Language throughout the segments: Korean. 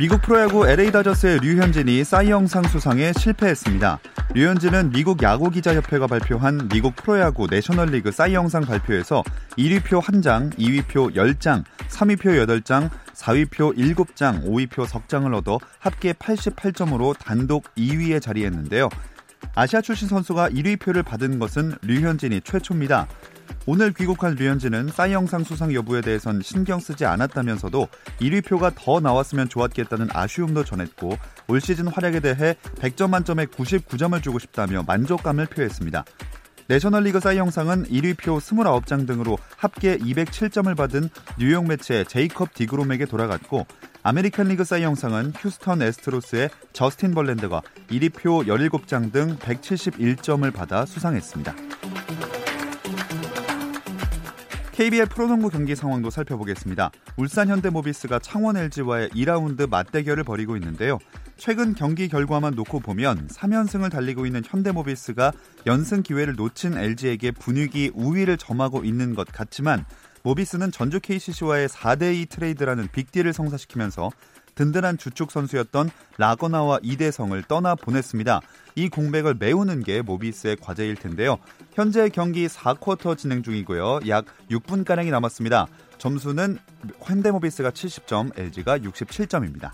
미국 프로야구 LA 다저스의 류현진이 사이영상 수상에 실패했습니다. 류현진은 미국 야구기자협회가 발표한 미국 프로야구 내셔널리그 사이영상 발표에서 1위표 1장, 2위표 10장, 3위표 8장, 4위표 7장, 5위표 석장을 얻어 합계 88점으로 단독 2위에 자리했는데요. 아시아 출신 선수가 1위표를 받은 것은 류현진이 최초입니다. 오늘 귀국한 류현진은 싸이 영상 수상 여부에 대해선 신경 쓰지 않았다면서도 1위표가 더 나왔으면 좋았겠다는 아쉬움도 전했고 올 시즌 활약에 대해 100점 만점에 99점을 주고 싶다며 만족감을 표했습니다. 내셔널리그 사이영상은 1위표 29장 등으로 합계 207점을 받은 뉴욕 매체 제이컵 디그롬에게 돌아갔고 아메리칸 리그 사이영상은 휴스턴 애스트로스의 저스틴 벌랜드가 1위표 17장 등 171점을 받아 수상했습니다. KBL 프로농구 경기 상황도 살펴보겠습니다. 울산 현대모비스가 창원 LG와의 2라운드 맞대결을 벌이고 있는데요. 최근 경기 결과만 놓고 보면 3연승을 달리고 있는 현대모비스가 연승 기회를 놓친 LG에게 분위기 우위를 점하고 있는 것 같지만 모비스는 전주 KCC와의 4대2 트레이드라는 빅딜을 성사시키면서 든든한 주축 선수였던 라거나와 이대성을 떠나 보냈습니다. 이 공백을 메우는 게 모비스의 과제일 텐데요. 현재 경기 4쿼터 진행 중이고요. 약 6분가량이 남았습니다. 점수는 현대모비스가 70점, LG가 67점입니다.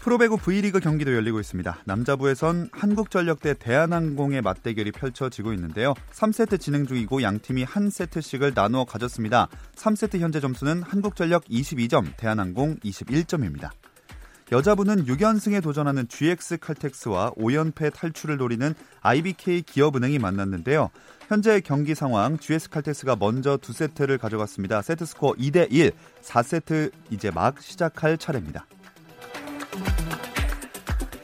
프로배구 V리그 경기도 열리고 있습니다. 남자부에선 한국전력 대 대한항공의 맞대결이 펼쳐지고 있는데요. 3세트 진행 중이고 양 팀이 한 세트씩을 나누어 가졌습니다. 3세트 현재 점수는 한국전력 22점, 대한항공 21점입니다. 여자부는 6연승에 도전하는 GS 칼텍스와 5연패 탈출을 노리는 IBK 기업은행이 만났는데요. 현재 경기 상황 GS 칼텍스가 먼저 두 세트를 가져갔습니다. 세트 스코어 2대 1, 4세트 이제 막 시작할 차례입니다.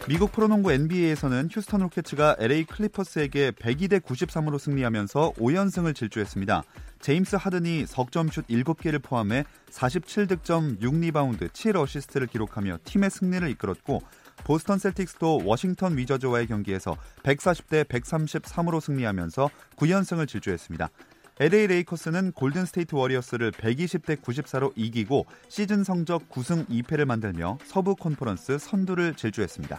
미국 프로농구 NBA에서는 휴스턴 로켓츠가 LA 클리퍼스에게 102대 93으로 승리하면서 5연승을 질주했습니다. 제임스 하든이 석점슛 7개를 포함해 47득점 6리바운드 7어시스트를 기록하며 팀의 승리를 이끌었고 보스턴 셀틱스도 워싱턴 위저즈와의 경기에서 140대 133으로 승리하면서 9연승을 질주했습니다. LA 레이커스는 골든 스테이트 워리어스를 120대 94로 이기고 시즌 성적 9승 2패를 만들며 서부 컨퍼런스 선두를 질주했습니다.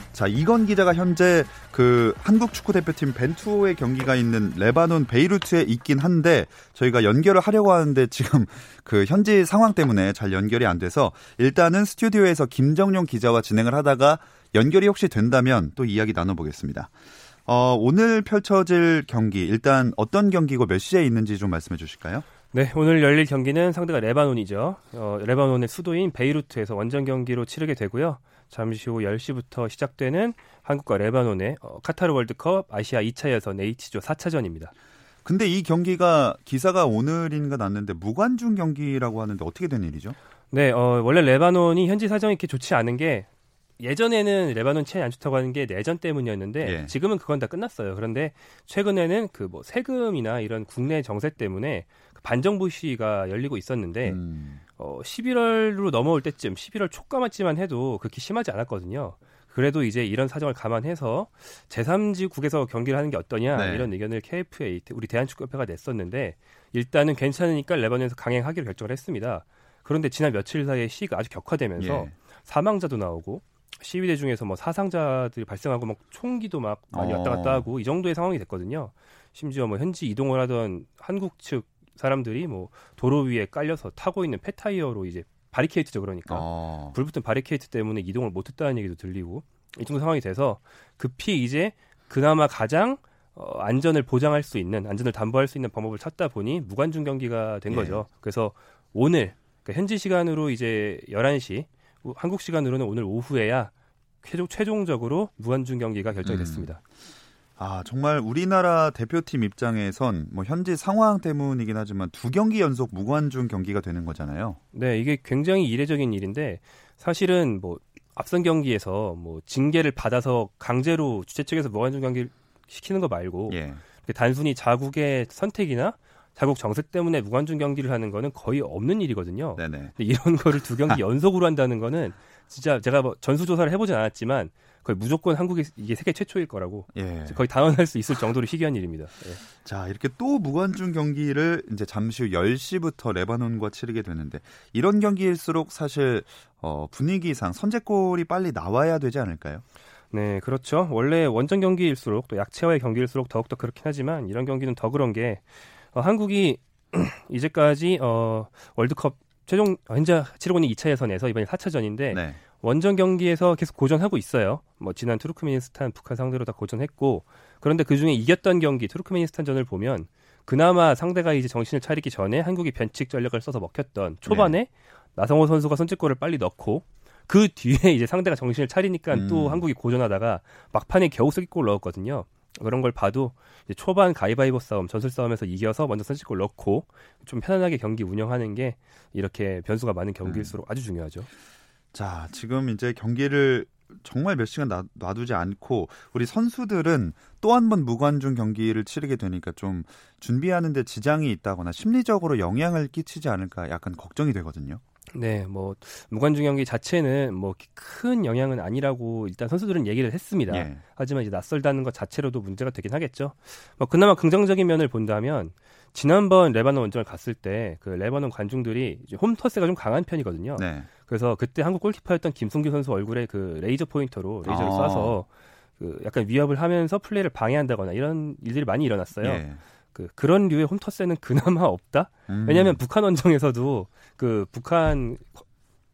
자, 이건 기자가 현재 그 한국 축구 대표팀 벤투의 경기가 있는 레바논 베이루트에 있긴 한데 저희가 연결을 하려고 하는데 지금 그 현지 상황 때문에 잘 연결이 안 돼서 일단은 스튜디오에서 김정용 기자와 진행을 하다가 연결이 혹시 된다면 또 이야기 나눠보겠습니다. 어, 오늘 펼쳐질 경기 일단 어떤 경기고 몇 시에 있는지 좀 말씀해 주실까요? 네, 오늘 열릴 경기는 상대가 레바논이죠. 어, 레바논의 수도인 베이루트에서 원정 경기로 치르게 되고요. 잠시 후 10시부터 시작되는 한국과 레바논의 어, 카타르 월드컵 아시아 2차 예선 H조 4차전입니다. 근데 이 경기가 기사가 오늘인가 났는데 무관중 경기라고 하는데 어떻게 된 일이죠? 네, 어, 원래 레바논이 현지 사정이 이렇게 좋지 않은 게 예전에는 레바논 치안이 안 좋다고 하는 게 내전 때문이었는데 예. 지금은 그건 다 끝났어요. 그런데 최근에는 그 뭐 세금이나 이런 국내 정세 때문에 그 반정부 시위가 열리고 있었는데 음. 어, 11월로 넘어올 때쯤 11월 초까지만 해도 그렇게 심하지 않았거든요. 그래도 이제 이런 사정을 감안해서 제3지국에서 경기를 하는 게 어떠냐 네. 이런 의견을 KFA 우리 대한축구협회가 냈었는데 일단은 괜찮으니까 레바논에서 강행하기로 결정을 했습니다. 그런데 지난 며칠 사이에 시위가 아주 격화되면서 예. 사망자도 나오고 시위대 중에서 뭐 사상자들이 발생하고 막 총기도 막 많이 어. 왔다 갔다 하고 이 정도의 상황이 됐거든요. 심지어 뭐 현지 이동을 하던 한국 측 사람들이 뭐 도로 위에 깔려서 타고 있는 폐타이어로 이제 바리케이트죠 그러니까 어. 불붙은 바리케이트 때문에 이동을 못했다는 얘기도 들리고 이 정도 상황이 돼서 급히 이제 그나마 가장 어, 안전을 보장할 수 있는 안전을 담보할 수 있는 방법을 찾다 보니 무관중 경기가 된 예. 거죠. 그래서 오늘 그러니까 현지 시간으로 이제 11시 우- 한국 시간으로는 오늘 오후에야 최종, 최종적으로 무관중 경기가 결정이 음. 됐습니다. 아, 정말 우리나라 대표팀 입장에선 뭐 현지 상황 때문이긴 하지만 두 경기 연속 무관중 경기가 되는 거잖아요. 네, 이게 굉장히 이례적인 일인데 사실은 뭐 앞선 경기에서 뭐 징계를 받아서 강제로 주최 측에서 무관중 경기를 시키는 거 말고 예. 단순히 자국의 선택이나 자국 정책 때문에 무관중 경기를 하는 거는 거의 없는 일이거든요. 네네. 이런 거를 두 경기 연속으로 한다는 거는 진짜 제가 뭐 전수 조사를 해보진 않았지만 거의 무조건 한국이 이게 세계 최초일 거라고 예. 거의 단언할 수 있을 정도로 희귀한 일입니다. 예. 자, 이렇게 또 무관중 경기를 이제 잠시 후 10시부터 레바논과 치르게 되는데 이런 경기일수록 사실 어, 분위기상 선제골이 빨리 나와야 되지 않을까요? 네, 그렇죠. 원래 원정 경기일수록 또 약체와의 경기일수록 더욱더 그렇긴 하지만 이런 경기는 더 그런 게 어, 한국이 이제까지 어, 월드컵 최종 현재 치르고 있는 2차 예선에서 이번에 4차전인데 네. 원정 경기에서 계속 고전하고 있어요. 뭐 지난 투르크메니스탄, 북한 상대로 다 고전했고 그런데 그 중에 이겼던 경기 투르크메니스탄전을 보면 그나마 상대가 이제 정신을 차리기 전에 한국이 변칙 전략을 써서 먹혔던 초반에 나성호 선수가 선제골을 빨리 넣고 그 뒤에 이제 상대가 정신을 차리니까 또 음. 한국이 고전하다가 막판에 겨우 쓰기골 넣었거든요. 그런 걸 봐도 이제 초반 가위바위보 싸움, 전술 싸움에서 이겨서 먼저 선제골 넣고 좀 편안하게 경기 운영하는 게 이렇게 변수가 많은 경기일수록 아주 중요하죠. 자, 지금 이제 경기를 정말 몇 시간 놔, 놔두지 않고 우리 선수들은 또 한 번 무관중 경기를 치르게 되니까 좀 준비하는데 지장이 있다거나 심리적으로 영향을 끼치지 않을까 약간 걱정이 되거든요. 네, 뭐 무관중 경기 자체는 뭐 큰 영향은 아니라고 일단 선수들은 얘기를 했습니다. 예. 하지만 이제 낯설다는 것 자체로도 문제가 되긴 하겠죠. 뭐 그나마 긍정적인 면을 본다면 지난번 레바논 원정을 갔을 때 그 레바논 관중들이 이제 홈 텃세가 좀 강한 편이거든요. 네. 그래서 그때 한국 골키퍼였던 김승규 선수 얼굴에 그 레이저 포인터로 레이저를 아. 쏴서 그 약간 위협을 하면서 플레이를 방해한다거나 이런 일들이 많이 일어났어요. 예. 그 그런 류의 홈터스는 그나마 없다. 음. 왜냐하면 북한 원정에서도 그 북한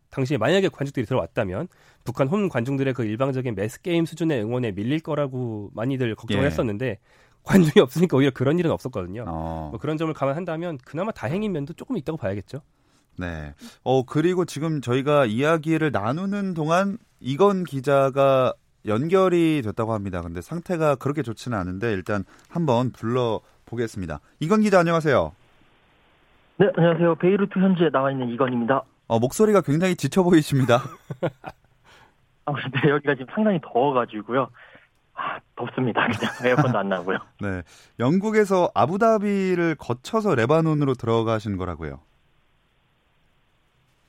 당시에 만약에 관중들이 들어왔다면 북한 홈 관중들의 그 일방적인 매스 게임 수준의 응원에 밀릴 거라고 많이들 걱정을 예. 했었는데 관중이 없으니까 오히려 그런 일은 없었거든요. 어. 뭐 그런 점을 감안한다면 그나마 다행인 면도 조금 있다고 봐야겠죠. 네. 어, 그리고 지금 저희가 이야기를 나누는 동안 이건 기자가 연결이 됐다고 합니다. 근데 상태가 그렇게 좋지는 않은데 일단 한번 불러 보겠습니다. 이건 기자 안녕하세요. 네, 안녕하세요. 베이루트 현지에 나와 있는 이건입니다. 어, 목소리가 굉장히 지쳐 보이십니다. 아, 근데 여기가 지금 상당히 더워가지고요. 아, 덥습니다. 그냥 에어컨도 안 나고요. 네. 영국에서 아부다비를 거쳐서 레바논으로 들어가신 거라고요.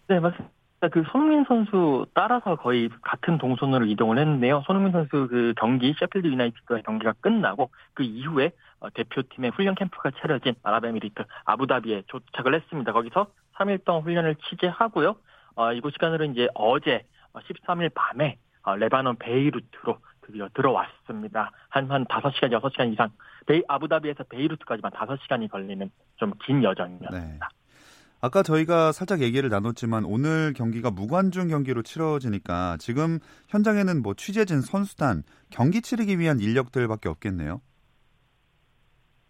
네, 맞습니다. 그 손흥민 선수 따라서 거의 같은 동선으로 이동을 했는데요. 손흥민 선수 그 경기 셰필드 유나이티드의 경기가 끝나고 그 이후에 어, 대표팀의 훈련 캠프가 차려진 아랍에미리트 아부다비에 도착을 했습니다. 거기서 3일 동안 훈련을 취재하고요. 어, 이곳 시간으로 이제 어제 어, 13일 밤에 어, 레바논 베이루트로 드디어 들어왔습니다. 한, 한 5시간, 6시간 이상. 베이, 아부다비에서 베이루트까지만 5시간이 걸리는 좀 긴 여정이었습니다. 네. 아까 저희가 살짝 얘기를 나눴지만 오늘 경기가 무관중 경기로 치러지니까 지금 현장에는 뭐 취재진 선수단 경기 치르기 위한 인력들밖에 없겠네요.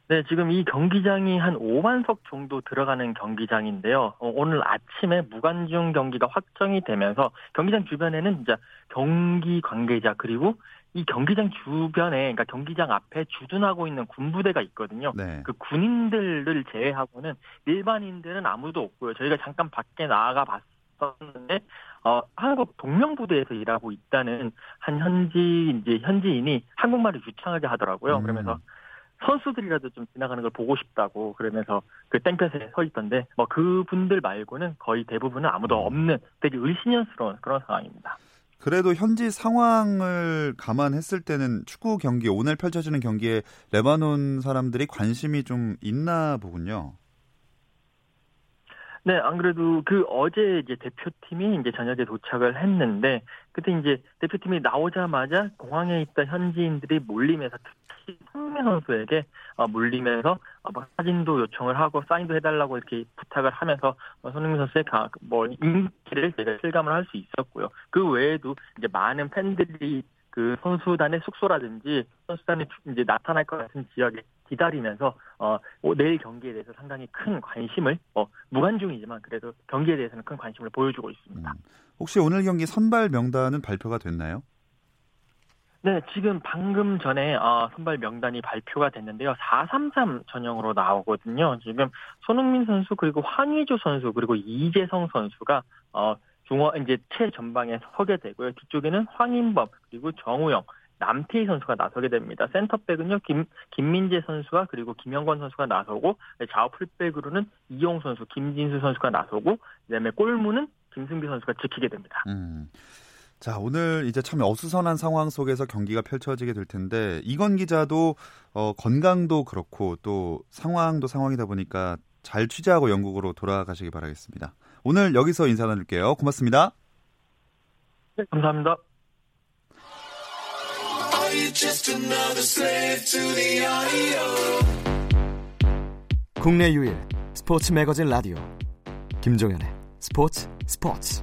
네, 지금 이 경기장이 한 5만 석 정도 들어가는 경기장인데요. 어, 오늘 아침에 무관중 경기가 확정이 되면서 경기장 주변에는 이제 경기 관계자 그리고 이 경기장 주변에 그러니까 경기장 앞에 주둔하고 있는 군부대가 있거든요. 네. 그 군인들을 제외하고는 일반인들은 아무도 없고요. 저희가 잠깐 밖에 나가 봤었는데 어, 한국 동명부대에서 일하고 있다는 한 현지 이제 현지인이 한국말을 유창하게 하더라고요. 음. 그러면서 선수들이라도 좀 지나가는 걸 보고 싶다고 그러면서 그 땡볕에 서 있던데 뭐 그분들 말고는 거의 대부분은 아무도 음. 없는 되게 을신연스러운 그런 상황입니다. 그래도 현지 상황을 감안했을 때는 축구 경기 오늘 펼쳐지는 경기에 레바논 사람들이 관심이 좀 있나 보군요. 네, 안 그래도 그 어제 이제 대표팀이 이제 저녁에 도착을 했는데 그때 이제 대표팀이 나오자마자 공항에 있던 현지인들이 몰리면서 특히 손흥민 선수에게 어, 몰리면서 어, 뭐 사진도 요청을 하고 사인도 해달라고 이렇게 부탁을 하면서 어, 손흥민 선수의 가, 뭐 인기를 제가 실감을 할 수 있었고요. 그 외에도 이제 많은 팬들이 그 선수단의 숙소라든지 선수단이 이제 나타날 것 같은 지역에 기다리면서 어 내일 경기에 대해서 상당히 큰 관심을 어 무관중이지만 그래도 경기에 대해서는 큰 관심을 보여주고 있습니다. 음. 혹시 오늘 경기 선발 명단은 발표가 됐나요? 네, 지금 방금 전에 어, 선발 명단이 발표가 됐는데요. 433 전형으로 나오거든요. 지금 손흥민 선수 그리고 황의조 선수 그리고 이재성 선수가 어 중원 이제 최전방에 서게 되고요. 뒤쪽에는 황인범 그리고 정우영 남태희 선수가 나서게 됩니다. 센터백은요 김 김민재 선수와 그리고 김영권 선수가 나서고 좌우 풀백으로는 이용 선수, 김진수 선수가 나서고 그다음에 골문은 김승규 선수가 지키게 됩니다. 음. 자, 오늘 이제 참 어수선한 상황 속에서 경기가 펼쳐지게 될 텐데 이건 기자도 어, 건강도 그렇고 또 상황도 상황이다 보니까 잘 취재하고 영국으로 돌아가시기 바라겠습니다. 오늘 여기서 인사 나눌게요. 고맙습니다. 네, 감사합니다. 국내 유일 스포츠 매거진 라디오. 김종현의 스포츠 스포츠.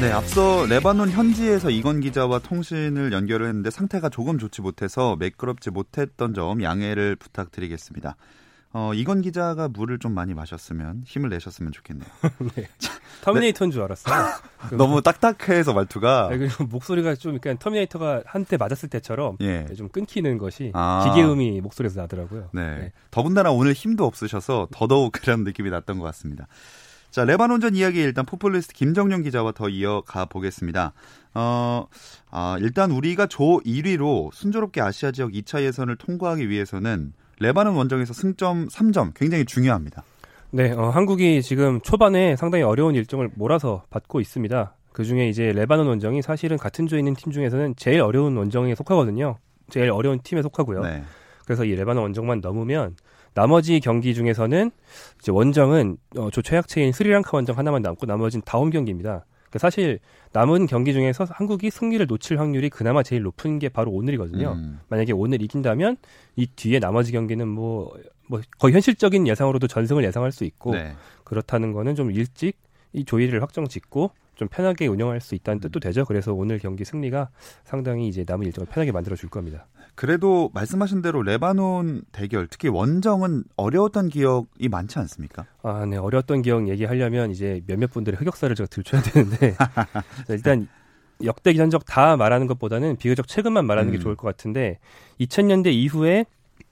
네, 앞서 레바논 현지에서 이건 기자와 통신을 연결을 했는데 상태가 조금 좋지 못해서 매끄럽지 못했던 점 양해를 부탁드리겠습니다. 어, 이건 기자가 물을 좀 많이 마셨으면 힘을 내셨으면 좋겠네요. 네. 터미네이터인 줄 알았어요. 너무 딱딱해서 말투가 네, 목소리가 좀 그러니까 터미네이터가 한테 맞았을 때처럼 예. 좀 끊기는 것이 아. 기계음이 목소리에서 나더라고요. 네. 네. 더군다나 오늘 힘도 없으셔서 더더욱 그런 느낌이 났던 것 같습니다. 자, 레바논전 이야기 일단 풋볼리스트 김정용 기자와 더 이어가 보겠습니다. 어, 아, 일단 우리가 조 1위로 순조롭게 아시아 지역 2차 예선을 통과하기 위해서는 레바논 원정에서 승점 3점 굉장히 중요합니다. 네, 어, 한국이 지금 초반에 상당히 어려운 일정을 몰아서 받고 있습니다. 그 중에 이제 레바논 원정이 사실은 같은 조에 있는 팀 중에서는 제일 어려운 원정에 속하거든요. 제일 어려운 팀에 속하고요. 네. 그래서 이 레바논 원정만 넘으면 나머지 경기 중에서는 이제 원정은 어, 조 최약체인 스리랑카 원정 하나만 남고 나머지는 다 홈 경기입니다. 그러니까 사실 남은 경기 중에서 한국이 승리를 놓칠 확률이 그나마 제일 높은 게 바로 오늘이거든요. 음, 만약에 오늘 이긴다면 이 뒤에 나머지 경기는 뭐, 뭐 거의 현실적인 예상으로도 전승을 예상할 수 있고 네. 그렇다는 거는 좀 일찍 이 조이를 확정 짓고 좀 편하게 운영할 수 있다는 음. 뜻도 되죠. 그래서 오늘 경기 승리가 상당히 이제 남은 일정을 편하게 만들어 줄 겁니다. 그래도 말씀하신 대로 레바논 대결, 특히 원정은 어려웠던 기억이 많지 않습니까? 아, 네. 어려웠던 기억 얘기하려면 이제 몇몇 분들의 흑역사를 제가 들춰야 되는데 자, 일단 역대 전적 다 말하는 것보다는 비교적 최근만 말하는 게 음. 좋을 것 같은데 2000년대 이후에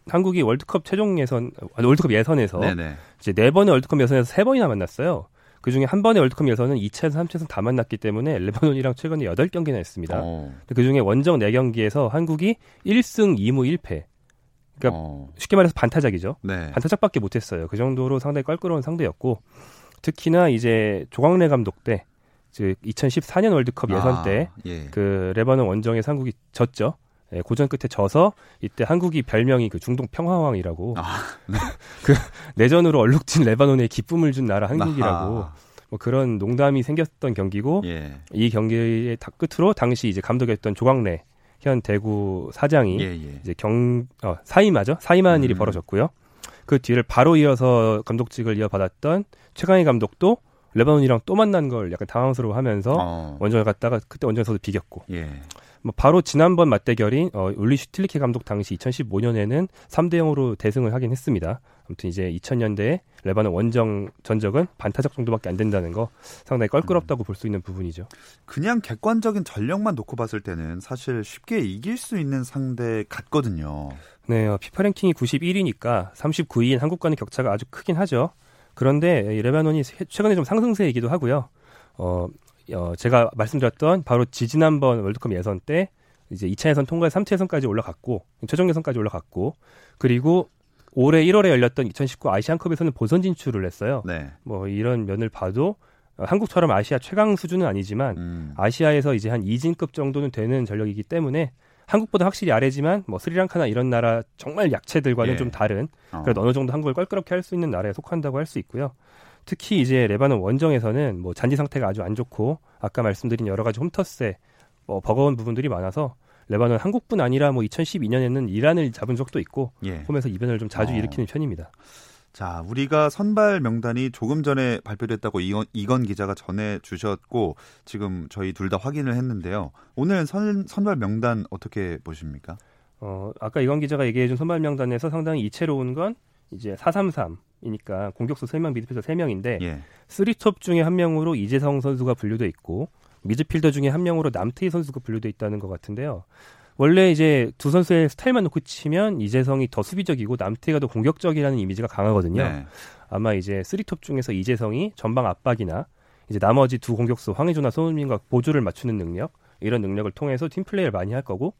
한국이 월드컵 최종 예선, 아니, 월드컵 예선에서 네네. 이제 네 번의 월드컵 예선에서 세 번이나 만났어요. 그 중에 한 번의 월드컵 예선은 2차에서 3차에서 다 만났기 때문에 레바논이랑 최근에 8경기나 했습니다. 어, 그 중에 원정 4경기에서 한국이 1승 2무 1패. 그러니까 어, 쉽게 말해서 반타작이죠. 네. 반타작밖에 못 했어요. 그 정도로 상당히 껄끄러운 상대였고 특히나 이제 조광래 감독 때, 즉 2014년 월드컵 예선 아, 때 예. 그 레바논 원정에서 한국이 졌죠. 예, 고전 끝에 져서 이때 한국이 별명이 그 중동 평화왕이라고 아, 그 내전으로 얼룩진 레바논에 기쁨을 준 나라 한국이라고 아하. 뭐 그런 농담이 생겼던 경기고 예. 이 경기의 다- 끝으로 당시 이제 감독이었던 조광래 현 대구 사장이 예, 예. 이제 경 어, 사임하죠 사임하는 일이 음. 벌어졌고요. 그 뒤를 바로 이어서 감독직을 이어받았던 최강희 감독도 레바논이랑 또 만난 걸 약간 당황스러워하면서 어, 원정을 갔다가 그때 원정에서도 비겼고 예. 뭐 바로 지난번 맞대결인 어, 울리 슈틸리케 감독 당시 2015년에는 3대 0으로 대승을 하긴 했습니다. 아무튼 이제 2000년대에 레바논 원정 전적은 반타작 정도밖에 안 된다는 거 상당히 껄끄럽다고 볼 수 있는 부분이죠. 그냥 객관적인 전력만 놓고 봤을 때는 사실 쉽게 이길 수 있는 상대 같거든요. 네, 어, 피파 랭킹이 91위니까 39위인 한국과는 격차가 아주 크긴 하죠. 그런데 이 레바논이 세- 최근에 좀 상승세이기도 하고요. 어, 어, 제가 말씀드렸던 바로 지지난번 월드컵 예선 때 이제 2차 예선 통과해 3차 예선까지 올라갔고 최종 예선까지 올라갔고 그리고 올해 1월에 열렸던 2019 아시안컵에서는 본선 진출을 했어요. 네. 뭐 이런 면을 봐도 어, 한국처럼 아시아 최강 수준은 아니지만 음. 아시아에서 이제 한 2진급 정도는 되는 전력이기 때문에 한국보다 확실히 아래지만 뭐 스리랑카나 이런 나라 정말 약체들과는 예. 좀 다른 어. 그래도 어느 정도 한국을 껄끄럽게 할 수 있는 나라에 속한다고 할 수 있고요. 특히 이제 레바논 원정에서는 뭐 잔디 상태가 아주 안 좋고 아까 말씀드린 여러 가지 홈터스에 뭐 버거운 부분들이 많아서 레바논 한국뿐 아니라 뭐 2012년에는 이란을 잡은 적도 있고 예. 홈에서 이변을 좀 자주 어. 일으키는 편입니다. 자, 우리가 선발 명단이 조금 전에 발표됐다고 이건, 이건 기자가 전해 주셨고 지금 저희 둘 다 확인을 했는데요. 오늘 선, 선발 명단 어떻게 보십니까? 어, 아까 이건 기자가 얘기해준 선발 명단에서 상당히 이채로운 건 이제 433이니까 공격수 3명, 미드필더 3명인데 예. 쓰리톱 중에 한 명으로 이재성 선수가 분류돼 있고 미드필더 중에 한 명으로 남태희 선수가 분류돼 있다는 것 같은데요. 원래 이제 두 선수의 스타일만 놓고 치면 이재성이 더 수비적이고 남태희가 더 공격적이라는 이미지가 강하거든요. 네. 아마 이제 쓰리톱 중에서 이재성이 전방 압박이나 이제 나머지 두 공격수 황의조나 손흥민과 보조를 맞추는 능력 이런 능력을 통해서 팀 플레이를 많이 할 거고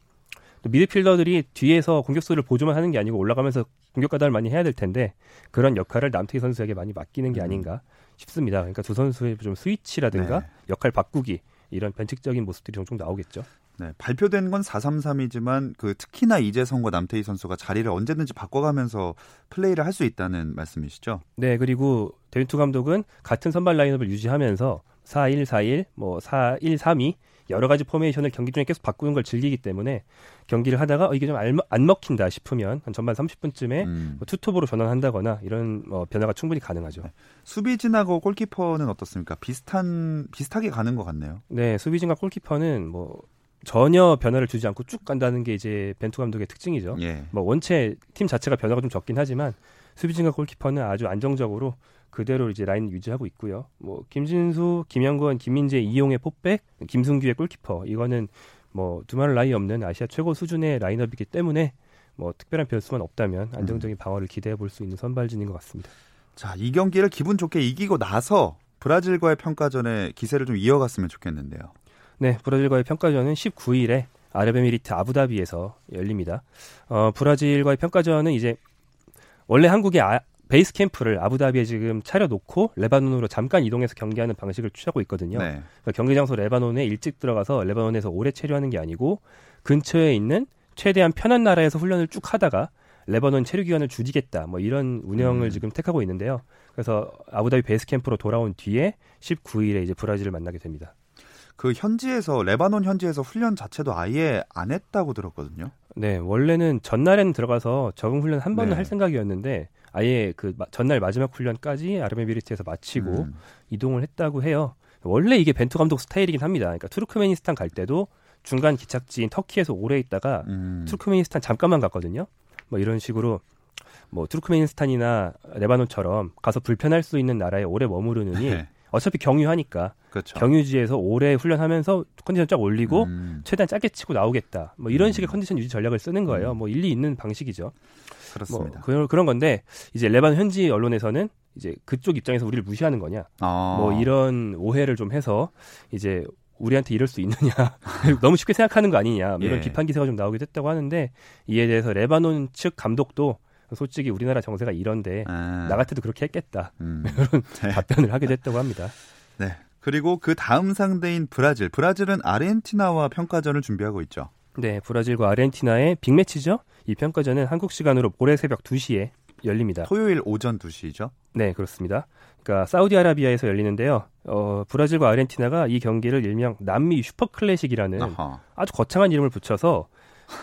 또 미드필더들이 뒤에서 공격수를 보조만 하는 게 아니고 올라가면서 공격 가담을 많이 해야 될 텐데 그런 역할을 남태희 선수에게 많이 맡기는 게 아닌가 싶습니다. 그러니까 두 선수의 좀 스위치라든가 음. 네. 역할 바꾸기 이런 변칙적인 모습들이 종종 나오겠죠. 네, 발표된 건 433이지만 그 특히나 이재성과 남태희 선수가 자리를 언제든지 바꿔가면서 플레이를 할 수 있다는 말씀이시죠? 네, 그리고 데윈투 감독은 같은 선발 라인업을 유지하면서 4-1-4-1, 뭐 4-1-3-2 여러 가지 포메이션을 경기 중에 계속 바꾸는 걸 즐기기 때문에 경기를 하다가 어, 이게 좀 안 먹힌다 싶으면 한 전반 30분쯤에 음. 뭐 투톱으로 전환한다거나 이런 뭐 변화가 충분히 가능하죠. 수비진하고 골키퍼는 어떻습니까? 비슷한 비슷하게 가는 것 같네요. 네, 수비진과 골키퍼는 뭐 전혀 변화를 주지 않고 쭉 간다는 게 이제 벤투 감독의 특징이죠. 예. 뭐 원체 팀 자체가 변화가 좀 적긴 하지만 수비진과 골키퍼는 아주 안정적으로 그대로 이제 라인 유지하고 있고요. 뭐 김진수, 김영권, 김민재, 이용의 포백, 김승규의 골키퍼 이거는 뭐 두말 나위 없는 아시아 최고 수준의 라인업이기 때문에 뭐 특별한 변수만 없다면 안정적인 방어를 기대해 볼 수 있는 선발진인 것 같습니다. 자, 이 경기를 기분 좋게 이기고 나서 브라질과의 평가전에 기세를 좀 이어갔으면 좋겠는데요. 네, 브라질과의 평가전은 19일에 아랍에미리트 아부다비에서 열립니다. 어, 브라질과의 평가전은 이제 원래 한국의 아- 베이스 캠프를 아부다비에 지금 차려놓고 레바논으로 잠깐 이동해서 경기하는 방식을 취하고 있거든요. 네. 그러니까 경기 장소 레바논에 일찍 들어가서 레바논에서 오래 체류하는 게 아니고 근처에 있는 최대한 편한 나라에서 훈련을 쭉 하다가 레바논 체류 기간을 줄이겠다 뭐 이런 운영을 음. 지금 택하고 있는데요. 그래서 아부다비 베이스 캠프로 돌아온 뒤에 19일에 이제 브라질을 만나게 됩니다. 그 현지에서 레바논 현지에서 훈련 자체도 아예 안 했다고 들었거든요. 네, 원래는 전날에는 들어가서 적응 훈련 한 번은 네. 할 생각이었는데 아예 그 마- 전날 마지막 훈련까지 아랍에미리트에서 마치고 음. 이동을 했다고 해요. 원래 이게 벤투 감독 스타일이긴 합니다. 그러니까 투르크메니스탄 갈 때도 중간 기착지인 터키에서 오래 있다가 음. 투르크메니스탄 잠깐만 갔거든요. 뭐 이런 식으로 뭐 투르크메니스탄이나 레바논처럼 가서 불편할 수 있는 나라에 오래 머무르느니 네. 어차피 경유하니까 그렇죠. 경유지에서 오래 훈련하면서 컨디션 쫙 올리고 음, 최대한 짧게 치고 나오겠다. 뭐 이런 음. 식의 컨디션 유지 전략을 쓰는 거예요. 음. 뭐 일리 있는 방식이죠. 뭐 그렇습니다. 그런 그런 건데 이제 레바논 현지 언론에서는 이제 그쪽 입장에서 우리를 무시하는 거냐. 아. 뭐 이런 오해를 좀 해서 이제 우리한테 이럴 수 있느냐 너무 쉽게 생각하는 거 아니냐 뭐 이런 예. 비판 기사가 좀 나오기도 했다고 하는데 이에 대해서 레바논 측 감독도 솔직히 우리나라 정세가 이런데 아. 나 같아도 그렇게 했겠다 음. 네. 답변을 하기도 했다고 합니다. 네. 그리고 그 다음 상대인 브라질. 브라질은 아르헨티나와 평가전을 준비하고 있죠. 네, 브라질과 아르헨티나의 빅매치죠. 이 평가전은 한국 시간으로 모레 새벽 2시에 열립니다. 토요일 오전 2시죠. 네, 그렇습니다. 그러니까 사우디아라비아에서 열리는데요. 어, 브라질과 아르헨티나가 이 경기를 일명 남미 슈퍼 클래식이라는. 아주 거창한 이름을 붙여서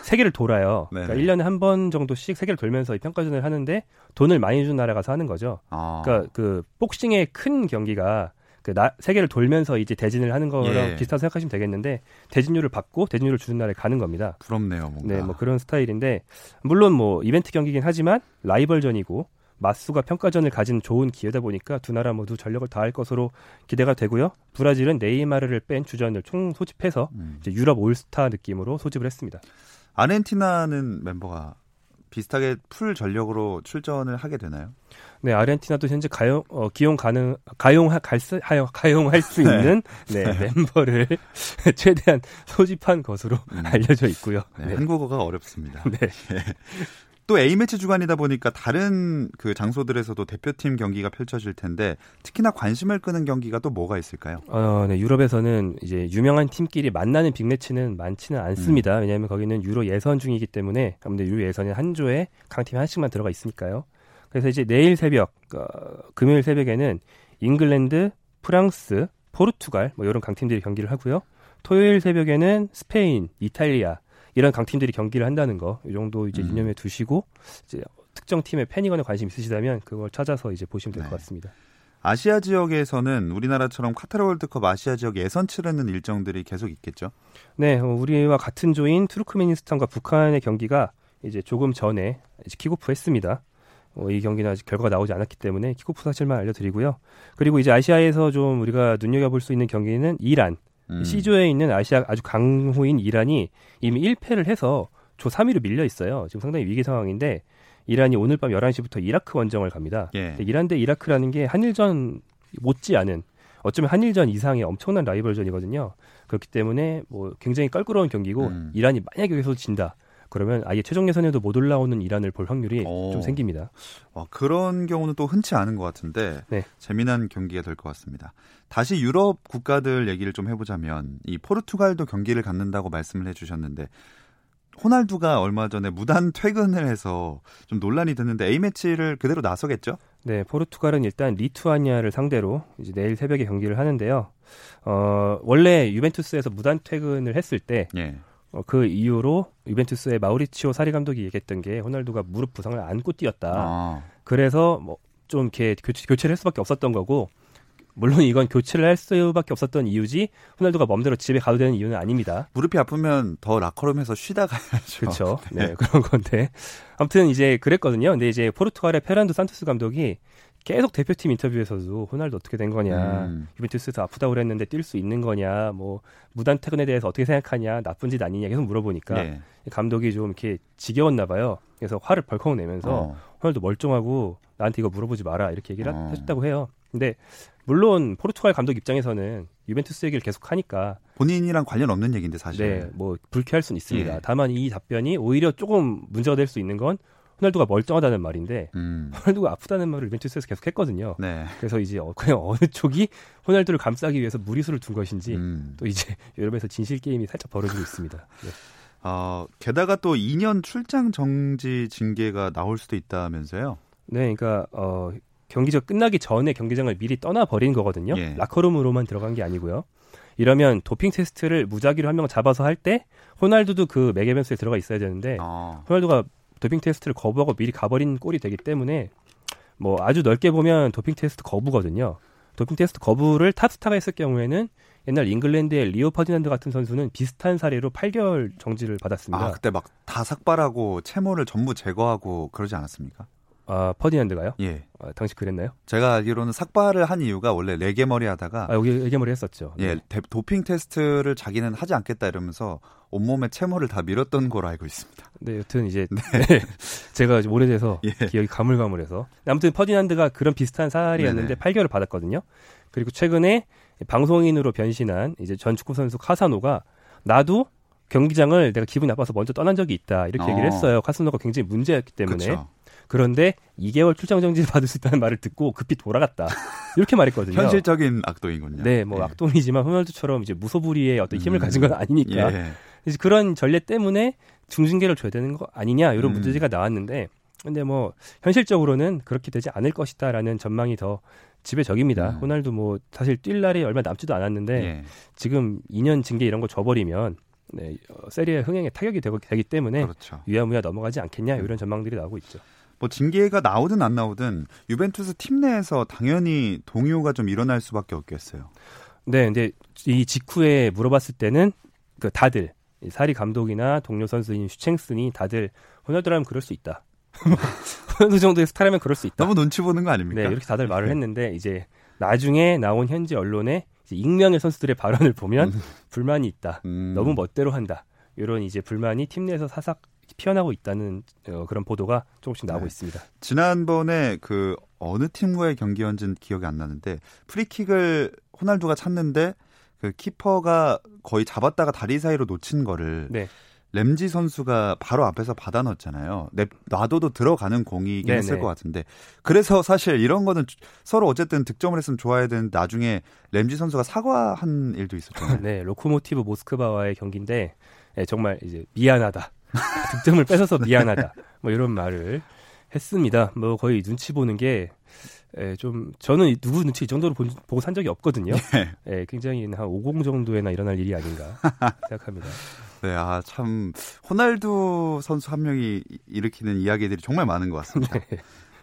세계를 돌아요. 네네. 그러니까 1년에 한 번 정도씩 세계를 돌면서 이 평가전을 하는데 돈을 많이 준 나라 가서 하는 거죠. 아. 그러니까 그 복싱의 큰 경기가 그 나, 세계를 돌면서 이제 대진을 하는 거랑 예. 비슷하다고 생각하시면 되겠는데 대진료를 받고 대진료를 주는 나라에 가는 겁니다. 부럽네요, 뭔가. 네, 뭐 그런 스타일인데 물론 뭐 이벤트 경기긴 하지만 라이벌전이고 맞수가 평가전을 가진 좋은 기회다 보니까 두 나라 모두 전력을 다할 것으로 기대가 되고요. 브라질은 네이마르를 뺀 주전을 총 소집해서 음. 이제 유럽 올스타 느낌으로 소집을 했습니다. 아르헨티나는 멤버가 비슷하게 풀 전력으로 출전을 하게 되나요? 네, 아르헨티나도 현재 가용 어, 기용 가능 가용할 수 가용할 수 네. 있는 네, 멤버를 최대한 소집한 것으로 음. 알려져 있고요. 네, 네. 한국어가 어렵습니다. 네. 또 A매치 주간이다 보니까 다른 그 장소들에서도 대표팀 경기가 펼쳐질 텐데 특히나 관심을 끄는 경기가 또 뭐가 있을까요? 어, 네, 유럽에서는 이제 유명한 팀끼리 만나는 빅매치는 많지는 않습니다. 왜냐하면 거기는 유로 예선 중이기 때문에 아무래도 유로 예선에 한 조에 강팀 하나씩만 들어가 있으니까요. 그래서 이제 내일 새벽, 어, 금요일 새벽에는 잉글랜드, 프랑스, 포르투갈 뭐 이런 강팀들이 경기를 하고요. 토요일 새벽에는 스페인, 이탈리아 이런 강팀들이 경기를 한다는 거 이 정도 이제 음. 유념해 두시고 이제 특정 팀의 팬이거나 관심 있으시다면 그걸 찾아서 이제 보시면 될 것 네. 같습니다. 아시아 지역에서는 우리나라처럼 카타르 월드컵 아시아 지역 예선 치르는 일정들이 계속 있겠죠. 네, 어, 우리와 같은 조인 투르크메니스탄과 북한의 경기가 이제 조금 전에 이제 킥오프했습니다. 어, 이 경기는 아직 결과가 나오지 않았기 때문에 킥오프 사실만 알려드리고요. 그리고 이제 아시아에서 좀 우리가 눈여겨볼 수 있는 경기는 이란. 음. C조에 있는 아시아 아주 강호인 이란이 이미 1패를 해서 조 3위로 밀려 있어요. 지금 상당히 위기 상황인데 이란이 오늘 밤 11시부터 이라크 원정을 갑니다. 예. 이란 대 이라크라는 게 한일전 못지 않은 어쩌면 한일전 이상의 엄청난 라이벌전이거든요. 그렇기 때문에 뭐 굉장히 껄끄러운 경기고 음. 이란이 만약에 여기서 진다. 그러면 아예 최종 예선에도 못 올라오는 이란을 볼 확률이 오. 좀 생깁니다. 와, 그런 경우는 또 흔치 않은 것 같은데 네. 재미난 경기가 될 것 같습니다. 다시 유럽 국가들 얘기를 좀 해보자면 이 포르투갈도 경기를 갖는다고 말씀을 해주셨는데 호날두가 얼마 전에 무단 퇴근을 해서 좀 논란이 됐는데 A 매치를 그대로 나서겠죠? 네, 포르투갈은 일단 리투아니아를 상대로 이제 내일 새벽에 경기를 하는데요. 어, 원래 유벤투스에서 무단 퇴근을 했을 때 예. 어, 그 이후로 유벤투스의 마우리치오 사리 감독이 얘기했던 게 호날두가 무릎 부상을 안고 뛰었다. 아, 그래서 뭐 좀 이렇게 교체, 교체를 할 수밖에 없었던 거고 물론 이건 교체를 할 수밖에 없었던 이유지 호날두가 맘대로 집에 가도 되는 이유는 아닙니다. 무릎이 아프면 더 라커룸에서 쉬다 가야죠. 그렇죠. 네, 그런 건데 아무튼 이제 그랬거든요. 근데 이제 포르투갈의 페란도 산토스 감독이 계속 대표팀 인터뷰에서도 호날두 어떻게 된 거냐, 음. 유벤투스에서 아프다고 그랬는데 뛸 수 있는 거냐, 뭐 무단 퇴근에 대해서 어떻게 생각하냐, 나쁜 짓 아니냐 계속 물어보니까 예. 감독이 좀 이렇게 지겨웠나 봐요. 그래서 화를 벌컥 내면서 어. 호날두 멀쩡하고 나한테 이거 물어보지 마라 이렇게 얘기를 어. 해줬다고 해요. 근데 물론 포르투갈 감독 입장에서는 유벤투스 얘기를 계속 하니까 본인이랑 관련 없는 얘기인데 사실. 네, 뭐 불쾌할 수는 있습니다. 예. 다만 이 답변이 오히려 조금 문제가 될 수 있는 건 호날두가 멀쩡하다는 말인데 음. 호날두가 아프다는 말을 유벤투스에서 계속 했거든요. 네. 그래서 이제 어- 그냥 어느 쪽이 호날두를 감싸기 위해서 무리수를 둔 것인지 음. 또 이제 유럽에서 진실 게임이 살짝 벌어지고 있습니다. 네. 어, 게다가 또 2년 출장 정지 징계가 나올 수도 있다면서요? 네, 그러니까 어, 경기가 끝나기 전에 경기장을 미리 떠나 버린 거거든요. 예. 라커룸으로만 들어간 게 아니고요. 이러면 도핑 테스트를 무작위로 한 명 잡아서 할 때 호날두도 그 맥에벤스에 들어가 있어야 되는데 어. 호날두가 도핑 테스트를 거부하고 미리 가버린 꼴이 되기 때문에 뭐 아주 넓게 보면 도핑 테스트 거부거든요. 도핑 테스트 거부를 탑스타가 했을 경우에는 옛날 잉글랜드의 리오 퍼디난드 같은 선수는 비슷한 사례로 8개월 정지를 받았습니다. 아, 그때 막 다 삭발하고 체모를 전부 제거하고 그러지 않았습니까? 아, 퍼디난드가요? 예. 아, 당시 그랬나요? 제가 알기로는 삭발을 한 이유가 원래 레게 머리 하다가 아, 여기 레게머리 했었죠. 예, 대- 도핑 테스트를 자기는 하지 않겠다 이러면서 온몸에 채모를 다 밀었던 걸로 알고 있습니다. 네, 여튼 이제 네. 제가 좀 오래돼서 예. 기억이 가물가물해서 아무튼 퍼디난드가 그런 비슷한 네네. 8개월을 받았거든요. 그리고 최근에 방송인으로 변신한 이제 전 축구 선수 카사노가 나도 경기장을 내가 기분이 나빠서 먼저 떠난 적이 있다 이렇게 어. 얘기를 했어요. 카사노가 굉장히 문제였기 때문에 그렇죠. 그런데 2개월 출장 정지를 받을 수 있다는 말을 듣고 급히 돌아갔다 이렇게 말했거든요. 현실적인 악동이군요. 네, 뭐 예. 악동이지만 호날두처럼 이제 무소불위의 어떤 힘을 음. 가진 건 아니니까 예. 이제 그런 전례 때문에 중징계를 줘야 되는 거 아니냐 이런 음. 문제가 나왔는데 근데 뭐 현실적으로는 그렇게 되지 않을 것이다라는 전망이 더 지배적입니다. 음. 호날두 뭐 사실 뛸 날이 얼마 남지도 않았는데 예. 지금 2년 징계 이런 거 줘버리면 네, 어, 세리의 흥행에 타격이 되고, 되기 때문에 그렇죠. 유야무야 넘어가지 않겠냐 이런 전망들이 나오고 있죠. 뭐 징계가 나오든 안 나오든 유벤투스 팀 내에서 당연히 동요가 좀 일어날 수밖에 없겠어요. 네, 근데 이 직후에 물어봤을 때는 그 다들 이 사리 감독이나 동료 선수인 슈챙슨이 다들 호날두라면 그럴 수 있다. 호날두 정도의 스타라면 그럴 수 있다. 너무 눈치 보는 거 아닙니까? 네, 이렇게 다들 말을 네. 했는데 이제 나중에 나온 현지 언론에 익명의 선수들의 발언을 보면 음. 불만이 있다. 음. 너무 멋대로 한다. 이런 이제 불만이 팀 내에서 사삭 피어나고 있다는 어, 그런 보도가 조금씩 나오고 네. 있습니다. 지난번에 그 어느 팀과의 경기였는지 기억이 안 나는데 프리킥을 호날두가 찼는데 그 키퍼가 거의 잡았다가 다리 사이로 놓친 거를 네. 램지 선수가 바로 앞에서 받아 넣었잖아요. 내, 놔둬도 들어가는 공이긴 네네. 했을 것 같은데. 그래서 사실 이런 거는 서로 어쨌든 득점을 했으면 좋아야 되는데 나중에 램지 선수가 사과한 일도 있었잖아요. 네, 로코모티브 모스크바와의 경기인데 예, 정말 이제 미안하다. 득점을 뺏어서 미안하다. 뭐 이런 말을 했습니다. 뭐 거의 눈치 보는 게 예, 좀 저는 누구 눈치 이 정도로 본- 보고 산 적이 없거든요. 네. 예, 굉장히 한50 정도에나 일어날 일이 아닌가 생각합니다. 네, 아, 참, 호날두 선수 한 명이 일으키는 이야기들이 정말 많은 것 같습니다. 네.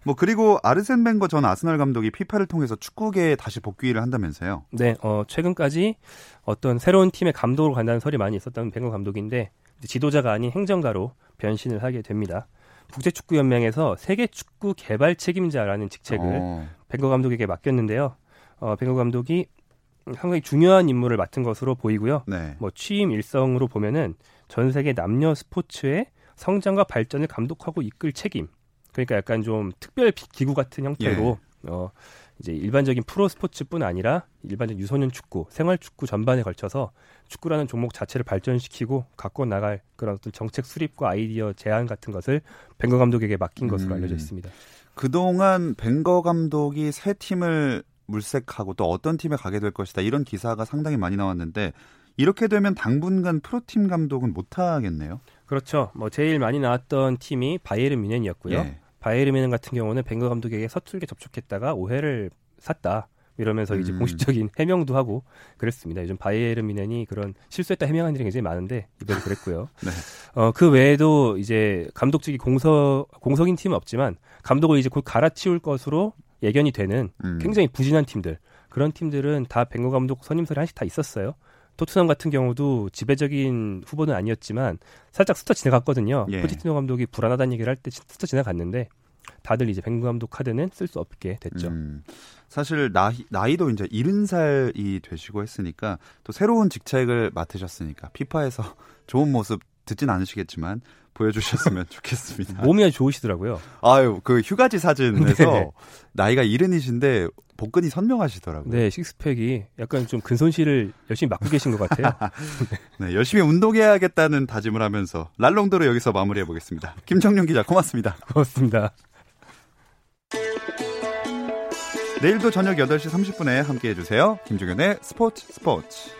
뭐, 그리고 아르센 벵거 전 아스널 감독이 피파를 통해서 축구계에 다시 복귀를 한다면서요. 네, 어, 최근까지 어떤 새로운 팀의 감독으로 간다는 설이 많이 있었던 벵거 감독인데 지도자가 아닌 행정가로 변신을 하게 됩니다. 국제축구연맹에서 세계축구 개발 책임자라는 직책을 어, 벵거 감독에게 맡겼는데요. 어, 벵거 감독이 상당히 중요한 임무를 맡은 것으로 보이고요. 네. 뭐 취임 일성으로 보면은 전 세계 남녀 스포츠의 성장과 발전을 감독하고 이끌 책임. 그러니까 약간 좀 특별 비- 기구 같은 형태로 어 이제 일반적인 프로 스포츠뿐 아니라 일반적 유소년 축구, 생활 축구 전반에 걸쳐서 축구라는 종목 자체를 발전시키고 갖고 나갈 그런 어떤 정책 수립과 아이디어 제안 같은 것을 벵거 감독에게 맡긴 것으로 음. 알려져 있습니다. 그동안 벵거 감독이 새 팀을 물색하고 또 어떤 팀에 가게 될 것이다. 이런 기사가 상당히 많이 나왔는데 이렇게 되면 당분간 프로팀 감독은 못 하겠네요. 그렇죠. 뭐 제일 많이 나왔던 팀이 바이에른 뮌헨이었고요. 예. 바이에른 뮌헨 같은 경우는 벵거 감독에게 서툴게 접촉했다가 오해를 샀다. 이러면서 이제 음. 공식적인 해명도 하고 그랬습니다. 요즘 바이에른 뮌헨이 그런 실수했다 해명한 일이 굉장히 많은데 이번에 그랬고요. 네. 어, 그 외에도 이제 감독직이 공석 공석인 팀은 없지만 감독을 이제 곧 갈아치울 것으로 예견이 되는 음. 굉장히 부진한 팀들 그런 팀들은 다 벵거 감독 선임설이 한씩 다 있었어요. 토트넘 같은 경우도 지배적인 후보는 아니었지만 살짝 스쳐 지나갔거든요. 예. 포티티노 감독이 불안하다는 얘기를 할 때 스쳐 지나갔는데 다들 이제 벵거 감독 카드는 쓸 수 없게 됐죠. 음, 사실 나이, 나이도 이제 70살이 되시고 했으니까 또 새로운 직책을 맡으셨으니까 피파에서 좋은 모습 듣진 않으시겠지만 보여주셨으면 좋겠습니다. 몸이 아주 좋으시더라고요. 아유, 그 휴가지 사진에서 네. 나이가 이른이신데 복근이 선명하시더라고요. 네, 식스팩이 약간 좀 근손실을 열심히 맡고 계신 것 같아요. 네, 열심히 운동해야겠다는 다짐을 하면서 랄롱도로 여기서 마무리해 보겠습니다. 김정윤 기자 고맙습니다. 고맙습니다. 내일도 저녁 8시 30분에 함께 해주세요. 김종현의 스포츠 스포츠.